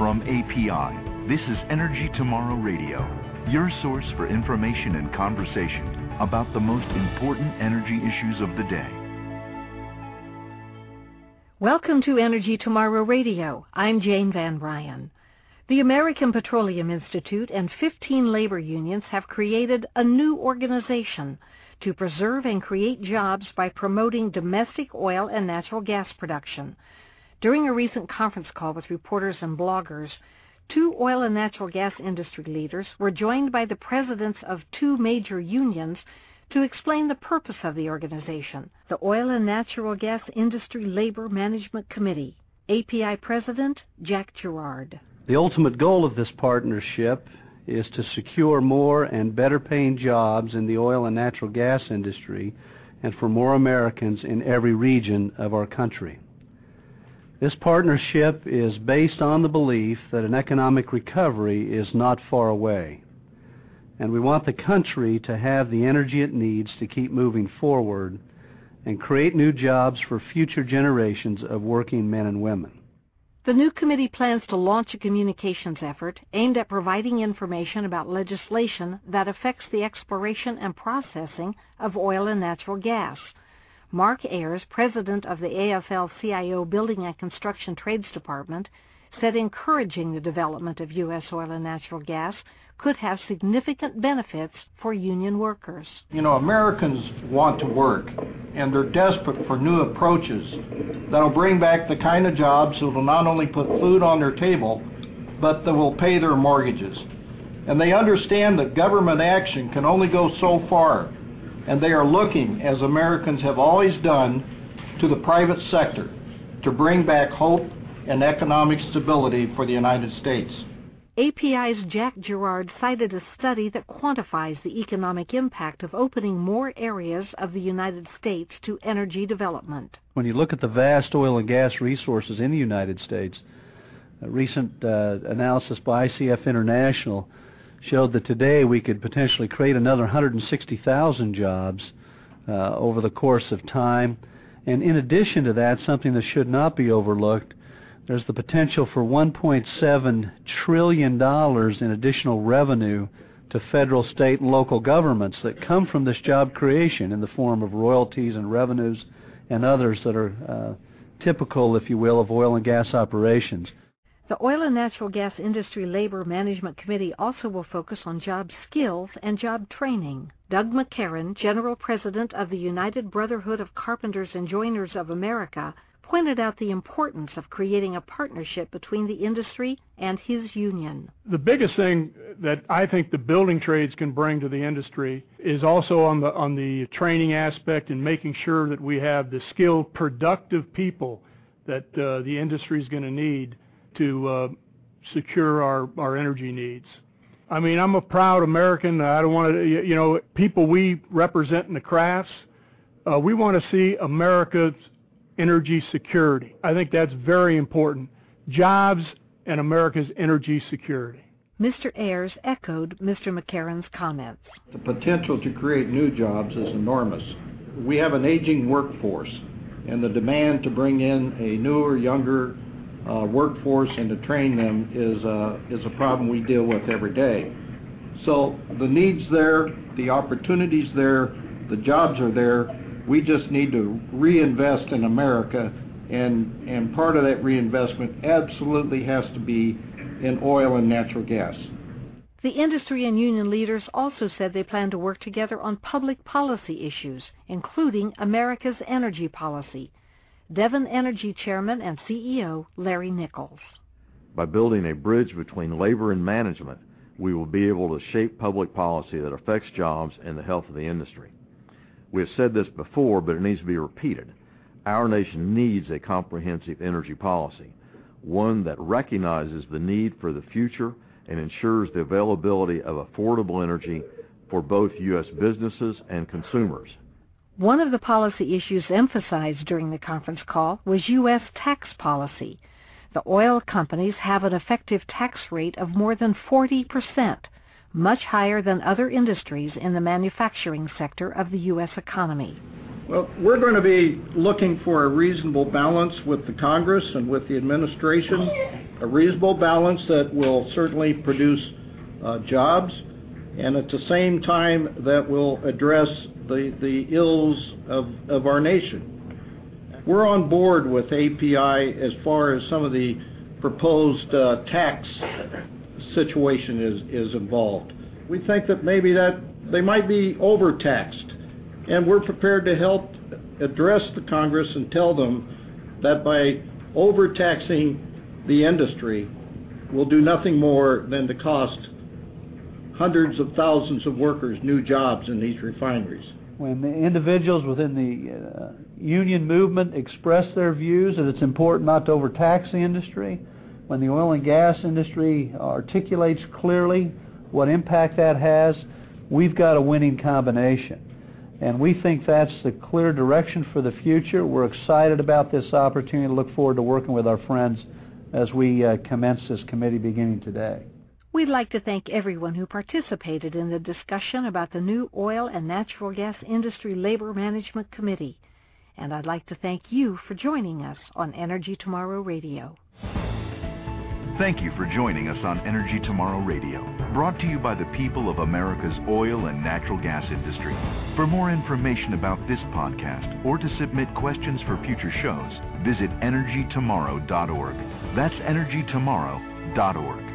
From API, this is Energy Tomorrow Radio, your source for information and conversation about the most important energy issues of the day. Welcome to Energy Tomorrow Radio. I'm Jane Van Ryan. The American Petroleum Institute and 15 labor unions have created a new organization to preserve and create jobs by promoting domestic oil and natural gas production. During a recent conference call with reporters and bloggers, two oil and natural gas industry leaders were joined by the presidents of two major unions to explain the purpose of the organization, the Oil and Natural Gas Industry Labor Management Committee. API President Jack Gerard. The ultimate goal of this partnership is to secure more and better paying jobs in the oil and natural gas industry and for more Americans in every region of our country. This partnership is based on the belief that an economic recovery is not far away and we want the country to have the energy it needs to keep moving forward and create new jobs for future generations of working men and women. The new committee plans to launch a communications effort aimed at providing information about legislation that affects the exploration and processing of oil and natural gas. Mark Ayers, president of the AFL-CIO Building and Construction Trades Department, said encouraging the development of U.S. oil and natural gas could have significant benefits for union workers. You know, Americans want to work, and they're desperate for new approaches that'll bring back the kind of jobs that will not only put food on their table, but that will pay their mortgages. And they understand that government action can only go so far, and they are looking, as Americans have always done, to the private sector to bring back hope and economic stability for the United States. API's Jack Gerard cited a study that quantifies the economic impact of opening more areas of the United States to energy development. When you look at the vast oil and gas resources in the United States, a recent uh, analysis by ICF International showed that today we could potentially create another 160,000 jobs uh, over the course of time. And in addition to that, something that should not be overlooked there's the potential for $1.7 trillion in additional revenue to federal, state, and local governments that come from this job creation in the form of royalties and revenues and others that are uh, typical, if you will, of oil and gas operations. The Oil and Natural Gas Industry Labor Management Committee also will focus on job skills and job training. Doug McCarron, General President of the United Brotherhood of Carpenters and Joiners of America, pointed out the importance of creating a partnership between the industry and his union. The biggest thing that I think the building trades can bring to the industry is also on the on the training aspect and making sure that we have the skilled, productive people that uh, the industry is going to need to uh, secure our, our energy needs. I mean, I'm a proud American. I don't want to, you know, people we represent in the crafts. Uh, we want to see America's energy security. I think that's very important. Jobs and America's energy security. Mr. Ayers echoed Mr. McCarron's comments. The potential to create new jobs is enormous. We have an aging workforce, and the demand to bring in a newer, younger workforce and to train them is, uh, is a problem we deal with every day. So the needs there, the opportunities there, the jobs are there, we just need to reinvest in America, and, and part of that reinvestment absolutely has to be in oil and natural gas. The industry and union leaders also said they plan to work together on public policy issues, including America's energy policy. Devon Energy Chairman and CEO Larry Nichols. By building a bridge between labor and management, we will be able to shape public policy that affects jobs and the health of the industry. We have said this before, but it needs to be repeated. Our nation needs a comprehensive energy policy, one that recognizes the need for the future and ensures the availability of affordable energy for both U.S. businesses and consumers. One of the policy issues emphasized during the conference call was U.S. tax policy. The oil companies have an effective tax rate of more than 40 percent, much higher than other industries in the manufacturing sector of the U.S. economy. Well, we're going to be looking for a reasonable balance with the Congress and with the administration, a reasonable balance that will certainly produce uh, jobs, and at the same time that will address the, ills of, of our nation. We're on board with API as far as some of the proposed uh, tax situation is, is involved. We think that maybe that they might be overtaxed, and we're prepared to help address the Congress and tell them that by overtaxing the industry we'll do nothing more than to cost hundreds of thousands of workers new jobs in these refineries. When the individuals within the uh, union movement express their views that it's important not to overtax the industry, when the oil and gas industry articulates clearly what impact that has, we've got a winning combination. And we think that's the clear direction for the future. We're excited about this opportunity. Look forward to working with our friends as we uh, commence this committee beginning today. We'd like to thank everyone who participated in the discussion about the new Oil and Natural Gas Industry Labor Management Committee. And I'd like to thank you for joining us on Energy Tomorrow Radio. Thank you for joining us on Energy Tomorrow Radio, brought to you by the people of America's oil and natural gas industry. For more information about this podcast or to submit questions for future shows, visit energytomorrow.org. That's energytomorrow.org.